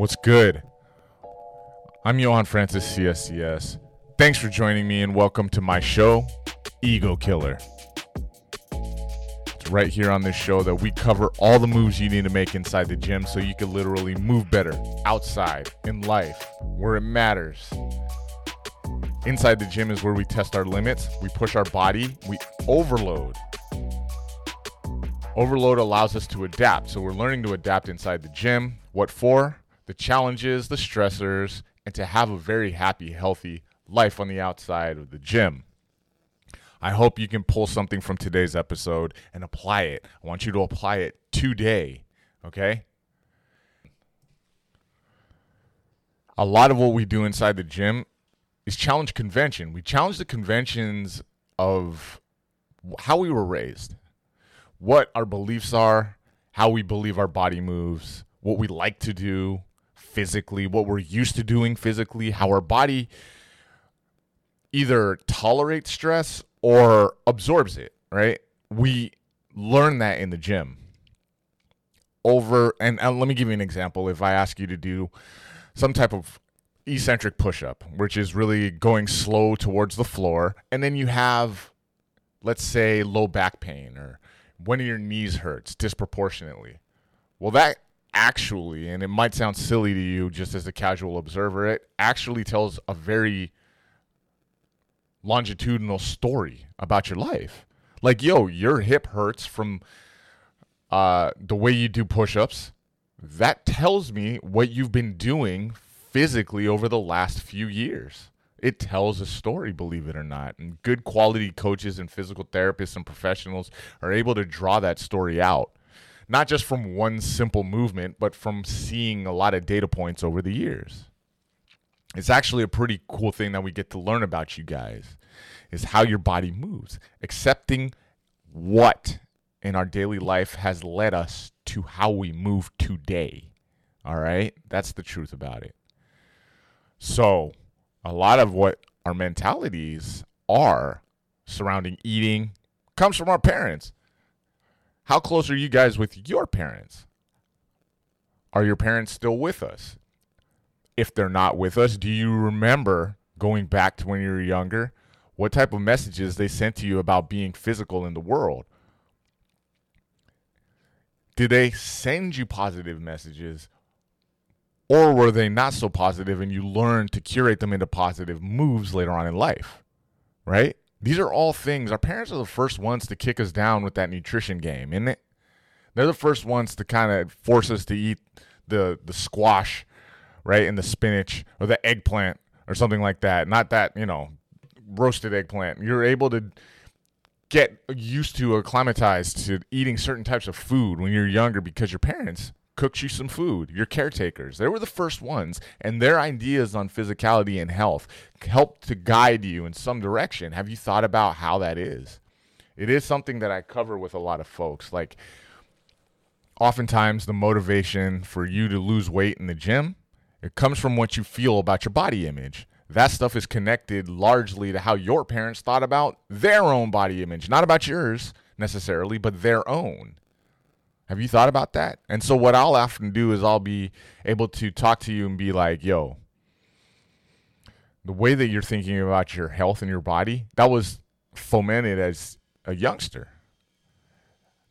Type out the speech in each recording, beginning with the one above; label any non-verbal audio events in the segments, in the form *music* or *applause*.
What's good? I'm Johan Francis CSCS. Thanks for joining me and welcome to my show, Ego Killer. It's right here on this show that we cover all the moves you need to make inside the gym so you can literally move better outside in life where it matters. Inside the gym is where we test our limits, we push our body, we overload. Overload allows us to adapt. So we're learning to adapt inside the gym. What for? The challenges, the stressors, and to have a very happy, healthy life on the outside of the gym. I hope you can pull something from today's episode and apply it. I want you to apply it today, okay? A lot of what we do inside the gym is challenge convention. We challenge the conventions of how we were raised, what our beliefs are, how we believe our body moves, what we like to do physically, what we're used to doing physically, how our body either tolerates stress or absorbs it, right? We learn that in the gym. Over, and, and let me give you an example. If I ask you to do some type of eccentric push up, which is really going slow towards the floor, and then you have, let's say, low back pain or one of your knees hurts disproportionately. Well, that actually, and it might sound silly to you just as a casual observer, it actually tells a very longitudinal story about your life. Like, yo, your hip hurts from uh, the way you do push ups. That tells me what you've been doing physically over the last few years. It tells a story, believe it or not. And good quality coaches and physical therapists and professionals are able to draw that story out, not just from one simple movement, but from seeing a lot of data points over the years. It's actually a pretty cool thing that we get to learn about you guys is how your body moves, accepting what in our daily life has led us to how we move today. All right? That's the truth about it. So, a lot of what our mentalities are surrounding eating comes from our parents. How close are you guys with your parents? Are your parents still with us? If they're not with us, do you remember going back to when you were younger? What type of messages they sent to you about being physical in the world? Did they send you positive messages or were they not so positive and you learned to curate them into positive moves later on in life? Right? These are all things. Our parents are the first ones to kick us down with that nutrition game, isn't it? They're the first ones to kind of force us to eat the the squash, right, and the spinach or the eggplant or something like that. Not that, you know, roasted eggplant. You're able to get used to acclimatized to eating certain types of food when you're younger because your parents cooked you some food. Your caretakers, they were the first ones, and their ideas on physicality and health helped to guide you in some direction. Have you thought about how that is? It is something that I cover with a lot of folks. Like, oftentimes, the motivation for you to lose weight in the gym it comes from what you feel about your body image. That stuff is connected largely to how your parents thought about their own body image, not about yours necessarily, but their own. Have you thought about that? And so what I'll often do is I'll be able to talk to you and be like, yo, the way that you're thinking about your health and your body, that was fomented as a youngster.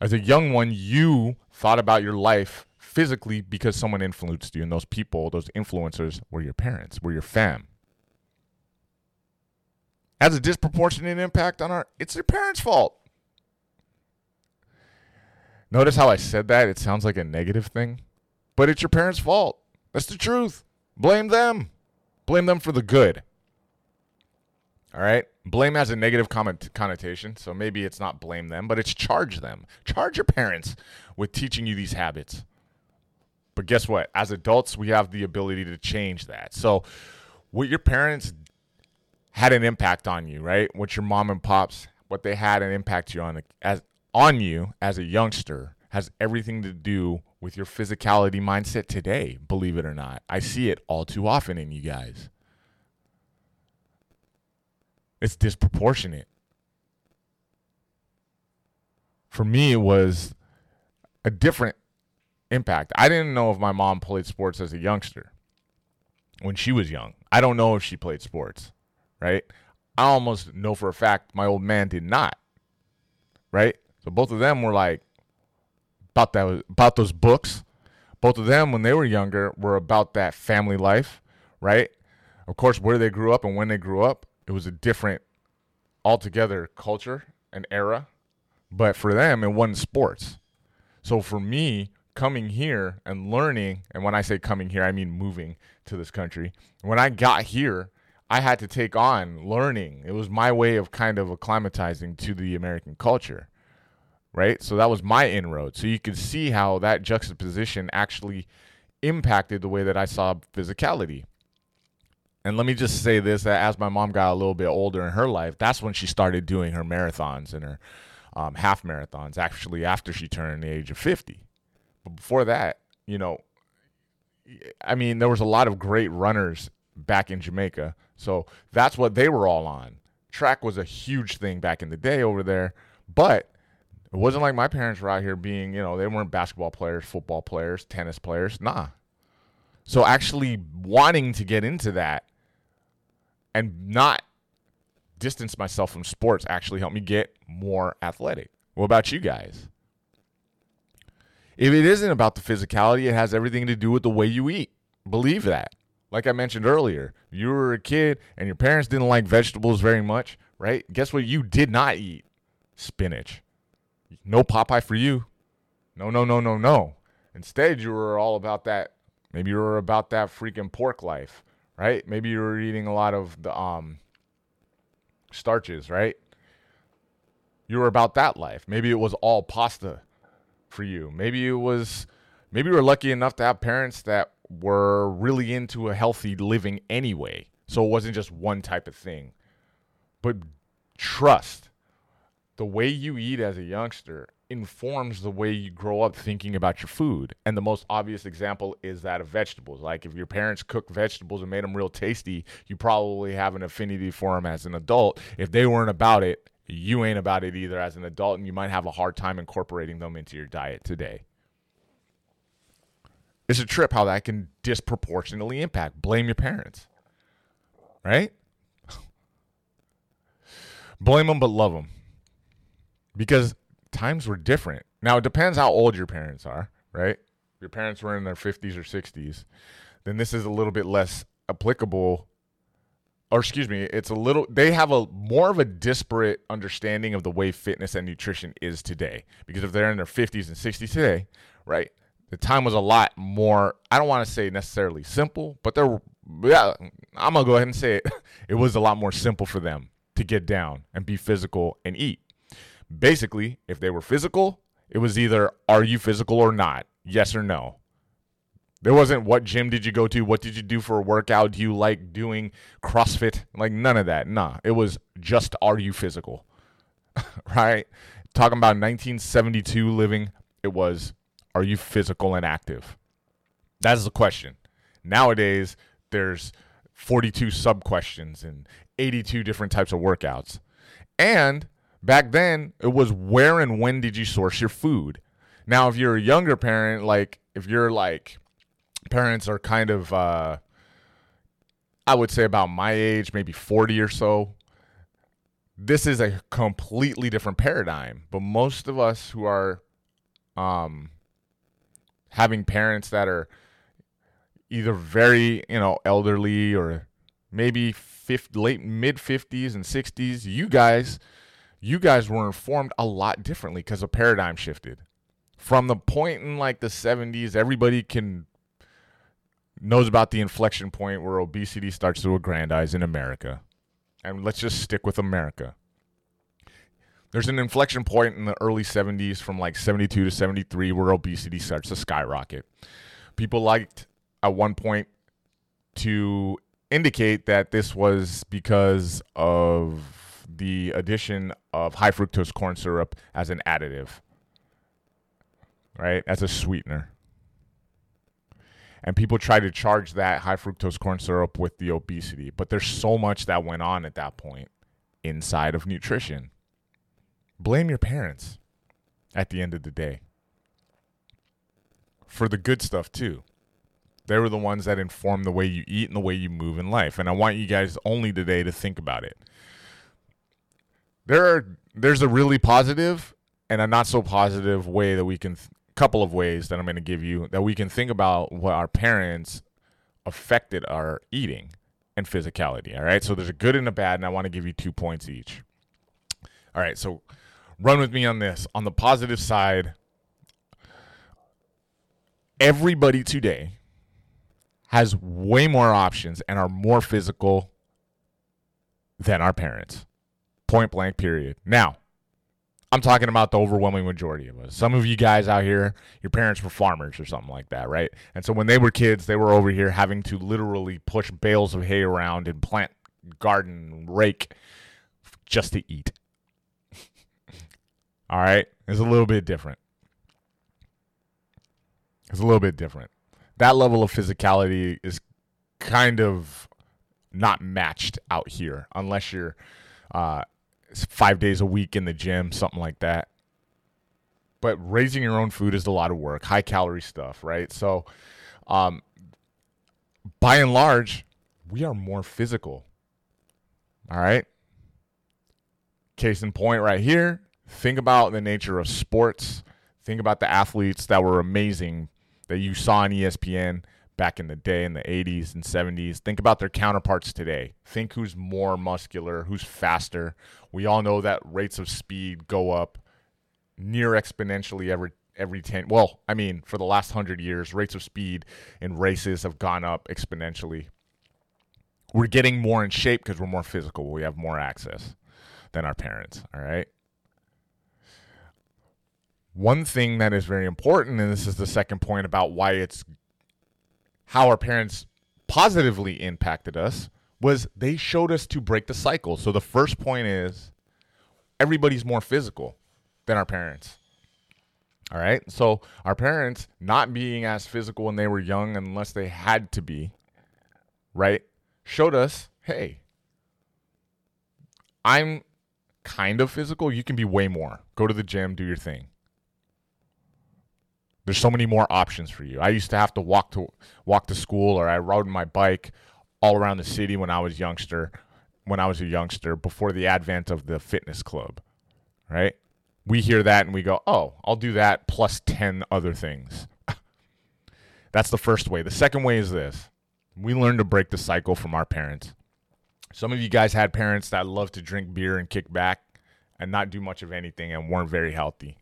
As a young one, you thought about your life physically because someone influenced you, and those people, those influencers, were your parents, were your fam. Has a disproportionate impact on our. It's your parents' fault. Notice how I said that? It sounds like a negative thing, but it's your parents' fault. That's the truth. Blame them. Blame them for the good. All right? Blame has a negative connotation, so maybe it's not blame them, but it's charge them. Charge your parents with teaching you these habits. But guess what? As adults, we have the ability to change that. So, what your parents had an impact on you, right? What your mom and pops, what they had an impact you on as on you as a youngster has everything to do with your physicality mindset today, believe it or not. I see it all too often in you guys. It's disproportionate. For me, it was a different impact. I didn't know if my mom played sports as a youngster when she was young. I don't know if she played sports, right? I almost know for a fact my old man did not, right? Both of them were like about that about those books. Both of them when they were younger were about that family life, right? Of course, where they grew up and when they grew up, it was a different altogether culture and era. But for them, it wasn't sports. So for me, coming here and learning, and when I say coming here, I mean moving to this country. When I got here, I had to take on learning. It was my way of kind of acclimatizing to the American culture, right? So that was my inroad. So you can see how that juxtaposition actually impacted the way that I saw physicality. And let me just say this that as my mom got a little bit older in her life, that's when she started doing her marathons and her um, half marathons, actually, after she turned the age of 50. But before that, you know, I mean, there was a lot of great runners back in Jamaica. So that's what they were all on. Track was a huge thing back in the day over there, but it wasn't like my parents were out here being, you know, they weren't basketball players, football players, tennis players. Nah. So actually wanting to get into that and not distance myself from sports actually helped me get more athletic. What about you guys? If it isn't about the physicality, it has everything to do with the way you eat. Believe that. Like I mentioned earlier, you were a kid and your parents didn't like vegetables very much, right? Guess what? You did not eat spinach. No Popeye for you. No, no, no, no, no. Instead, you were all about that. Maybe you were about that freaking pork life, right? Maybe you were eating a lot of the um starches, right? You were about that life. Maybe it was all pasta for you. Maybe it was maybe you were lucky enough to have parents that were really into a healthy living anyway. So it wasn't just one type of thing. But trust the way you eat as a youngster informs the way you grow up thinking about your food. And the most obvious example is that of vegetables. Like if your parents cooked vegetables and made them real tasty, you probably have an affinity for them as an adult. If they weren't about it, you ain't about it either as an adult, and you might have a hard time incorporating them into your diet today. It's a trip how that can disproportionately impact. Blame your parents, right? *laughs* Blame them, but love them. Because times were different. Now, it depends how old your parents are, right? If your parents were in their 50s or 60s, then this is a little bit less applicable or excuse me, it's a little they have a more of a disparate understanding of the way fitness and nutrition is today. Because if they're in their 50s and 60s today, right? The time was a lot more I don't want to say necessarily simple, but they're yeah, I'm going to go ahead and say it. *laughs* It was a lot more simple for them to get down and be physical and eat. Basically, if they were physical, it was either are you physical or not? Yes or no. There wasn't what gym did you go to? What did you do for a workout? Do you like doing CrossFit? Like none of that. Nah. It was just are you physical? *laughs* right? Talking about 1972 living, it was are you physical and active? That's the question. Nowadays, there's 42 sub questions and 82 different types of workouts. And back then, it was where and when did you source your food? Now, if you're a younger parent, like if you're like parents are kind of uh, I would say about my age, maybe 40 or so. This is a completely different paradigm, but most of us who are um, having parents that are either very, you know, elderly or maybe 50, late mid 50s and 60s, you guys you guys were informed a lot differently because a paradigm shifted. From the point in like the 70s, everybody can knows about the inflection point where obesity starts to aggrandize in America. And let's just stick with America. There's an inflection point in the early 70s from like 72 to 73 where obesity starts to skyrocket. People liked at one point to indicate that this was because of the addition of high fructose corn syrup as an additive, right? As a sweetener and people try to charge that high fructose corn syrup with the obesity but there's so much that went on at that point inside of nutrition blame your parents at the end of the day for the good stuff too. They were the ones that inform the way you eat and the way you move in life. And I want you guys only today to think about it. There are there's a really positive and a not so positive way that we can th- couple of ways that I'm going to give you that we can think about what our parents affected our eating and physicality. All right. So there's a good and a bad, and I want to give you two points each. All right. So run with me on this. On the positive side, everybody today has way more options and are more physical than our parents. Point blank, period. Now, I'm talking about the overwhelming majority of us. Some of you guys out here, your parents were farmers or something like that, right? And so when they were kids, they were over here having to literally push bales of hay around and plant garden, rake just to eat. *laughs* All right? It's a little bit different. It's a little bit different. That level of physicality is kind of not matched out here unless you're uh, five days a week in the gym, something like that. But raising your own food is a lot of work, high calorie stuff, right? So, um, by and large, we are more physical. All right. Case in point, right here. Think about the nature of sports. Think about the athletes that were amazing that you saw on ESPN back in the day in the 80s and 70s. Think about their counterparts today. Think who's more muscular, who's faster. We all know that rates of speed go up near exponentially every every 10 well, I mean, for the last 100 years, rates of speed in races have gone up exponentially. We're getting more in shape because we're more physical. We have more access than our parents, all right? One thing that is very important, and this is the second point about why it's how our parents positively impacted us was they showed us to break the cycle. So the first point is everybody's more physical than our parents. All right. So our parents not being as physical when they were young unless they had to be, right? Showed us, hey, I'm kind of physical. You can be way more. Go to the gym, do your thing. There's so many more options for you. I used to have to walk to walk to school or I rode my bike all around the city when I was youngster, when I was a youngster before the advent of the fitness club. Right? We hear that and we go, "Oh, I'll do that plus 10 other things." *laughs* That's the first way. The second way is this. We learn to break the cycle from our parents. Some of you guys had parents that loved to drink beer and kick back and not do much of anything and weren't very healthy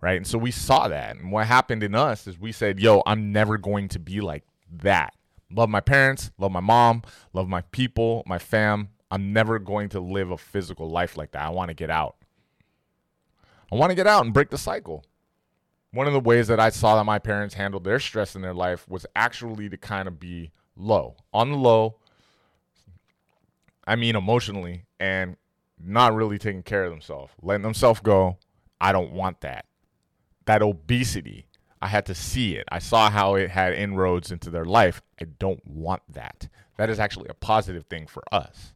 right? And so we saw that. And what happened in us is we said, yo, I'm never going to be like that. Love my parents, love my mom, love my people, my fam. I'm never going to live a physical life like that. I want to get out. I want to get out and break the cycle. One of the ways that I saw that my parents handled their stress in their life was actually to kind of be low, on the low. I mean, emotionally, and not really taking care of themselves, letting themselves go. I don't want that that obesity. I had to see it. I saw how it had inroads into their life. I don't want that. That is actually a positive thing for us.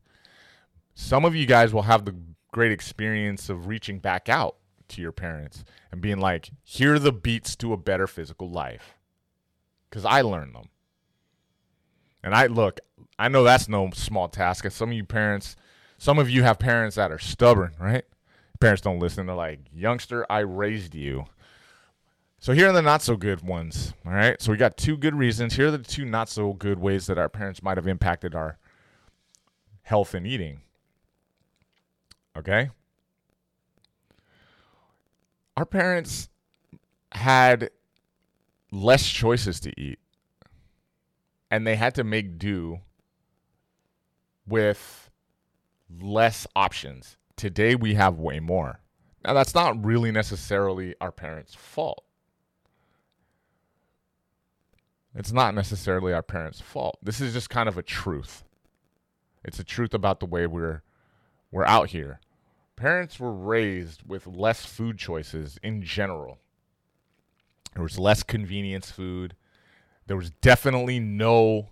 Some of you guys will have the great experience of reaching back out to your parents and being like, here are the beats to a better physical life. Because I learned them. And I look, I know that's no small task. And Some of you parents, some of you have parents that are stubborn, right? Parents don't listen. They're like, youngster, I raised you. So here are the not so good ones. All right. So we got two good reasons. Here are the two not so good ways that our parents might have impacted our health and eating. Okay. Our parents had less choices to eat, and they had to make do with less options. Today we have way more. Now, that's not really necessarily our parents' fault it's not necessarily our parents' fault. This is just kind of a truth. It's a truth about the way we're we're out here. Parents were raised with less food choices in general. There was less convenience food. There was definitely no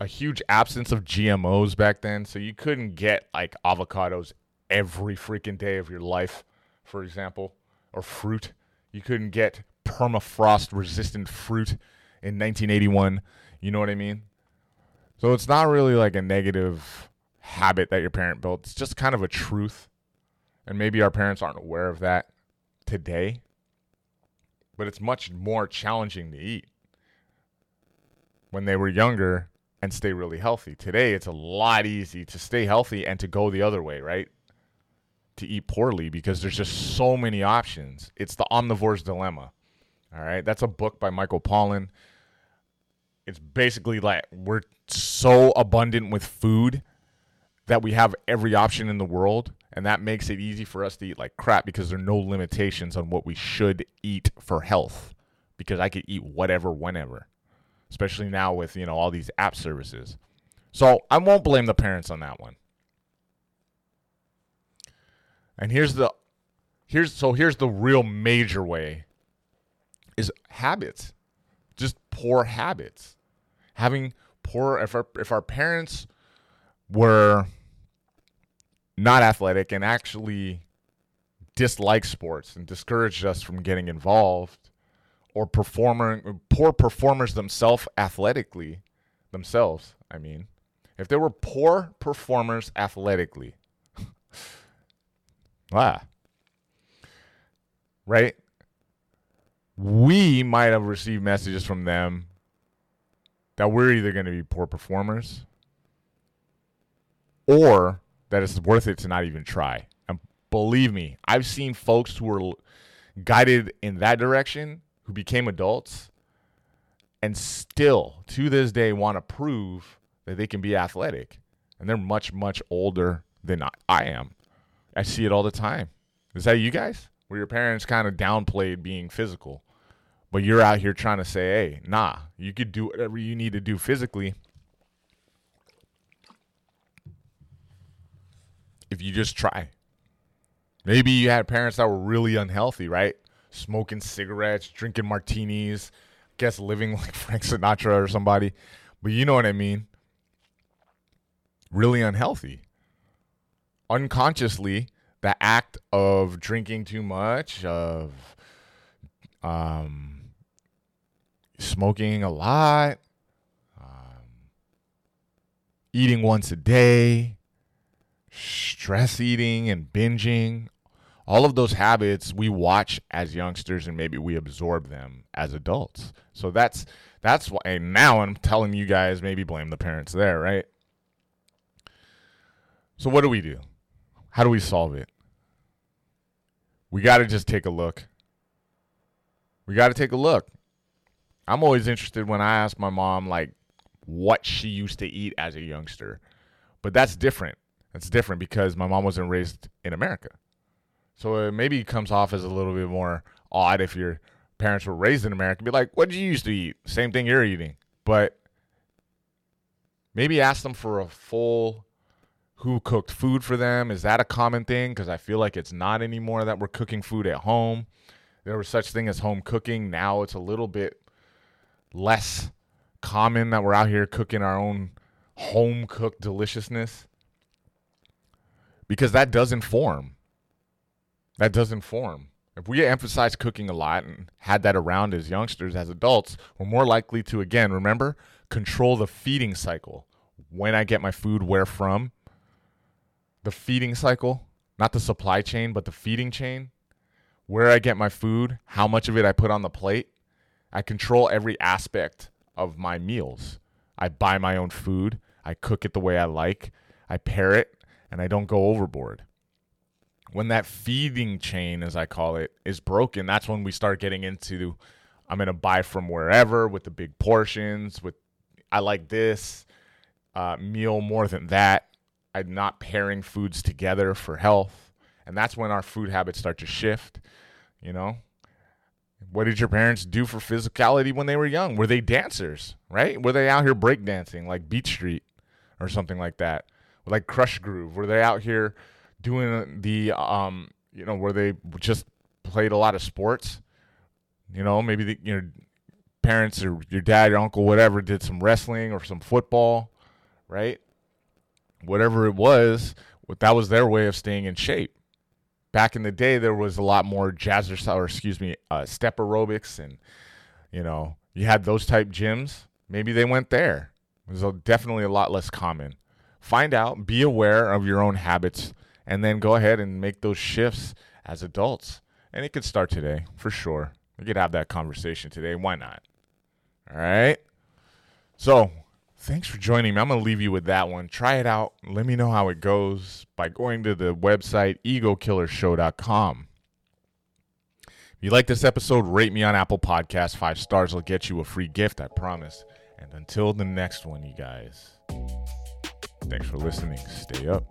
a huge absence of GMOs back then, so you couldn't get like avocados every freaking day of your life, for example, or fruit. You couldn't get permafrost resistant fruit in 1981. You know what I mean? So it's not really like a negative habit that your parent built. It's just kind of a truth. And maybe our parents aren't aware of that today. But it's much more challenging to eat when they were younger and stay really healthy. Today it's a lot easy to stay healthy and to go the other way, right? To eat poorly because there's just so many options. It's the omnivore's dilemma. All right? That's a book by Michael Pollan. It's basically like we're so abundant with food that we have every option in the world and that makes it easy for us to eat like crap because there are no limitations on what we should eat for health because I could eat whatever whenever especially now with, you know, all these app services. So, I won't blame the parents on that one. And here's the here's so here's the real major way is habits. Just poor habits. Having poor if our if our parents were not athletic and actually disliked sports and discouraged us from getting involved or performer poor performers themselves athletically themselves i mean if there were poor performers athletically *laughs* ah right? We might have received messages from them that we're either going to be poor performers or that it's worth it to not even try. And believe me, I've seen folks who were guided in that direction who became adults and still to this day want to prove that they can be athletic. And they're much, much older than I am. I see it all the time. Is that you guys? Where your parents kind of downplayed being physical, but you're out here trying to say, hey, nah, you could do whatever you need to do physically if you just try. Maybe you had parents that were really unhealthy, right? Smoking cigarettes, drinking martinis, guess living *laughs* like Frank Sinatra or somebody. But you know what I mean? Really unhealthy. Unconsciously, the act of drinking too much, of um, smoking a lot, um, eating once a day, stress eating and binging, all of those habits we watch as youngsters and maybe we absorb them as adults. So that's that's why and now I'm telling you guys maybe blame the parents there, right? So what do we do? How do we solve it? We got to just take a look. We got to take a look. I'm always interested when I ask my mom like what she used to eat as a youngster. But that's different That's different because my mom wasn't raised in America. So it maybe comes off as a little bit more odd if your parents were raised in America. Be like, what did you used to eat? Same thing you're eating. But maybe ask them for a full who cooked food for them. Is that a common thing? Because I feel like it's not anymore that we're cooking food at home. There was such thing as home cooking. Now it's a little bit less common that we're out here cooking our own home cooked deliciousness because that does inform. That does inform. If we emphasize cooking a lot and had that around as youngsters, as adults, we're more likely to, again, remember, control the feeding cycle. When I get my food, where from? The feeding cycle, not the supply chain, but the feeding chain. Where I get my food, how much of it I put on the plate. I control every aspect of my meals. I buy my own food. I cook it the way I like. I pair it and I don't go overboard. When that feeding chain, as I call it, is broken, that's when we start getting into I'm going to buy from wherever with the big portions, with I like this uh, meal more than that. I'm not pairing foods together for health. And that's when our food habits start to shift, you know? What did your parents do for physicality when they were young? Were they dancers, right? Were they out here breakdancing like Beat Street or something like that? like Krush Groove? Were they out here doing the um you know where they just played a lot of sports? You know, maybe the you know parents or your dad, your uncle, whatever, did some wrestling or some football, right? Whatever it was, that was their way of staying in shape. Back in the day, there was a lot more jazzercise, or excuse me, uh, step aerobics, and you know, you had those type gyms. Maybe they went there. It was definitely a lot less common. Find out, be aware of your own habits, and then go ahead and make those shifts as adults. And it could start today, for sure. We could have that conversation today. Why not? All right. So, thanks for joining me. I'm going to leave you with that one. Try it out. Let me know how it goes by going to the website egokillershow.com. If you like this episode, rate me on Apple Podcasts. Five stars will get you a free gift, I promise. And until the next one, you guys, thanks for listening. Stay up.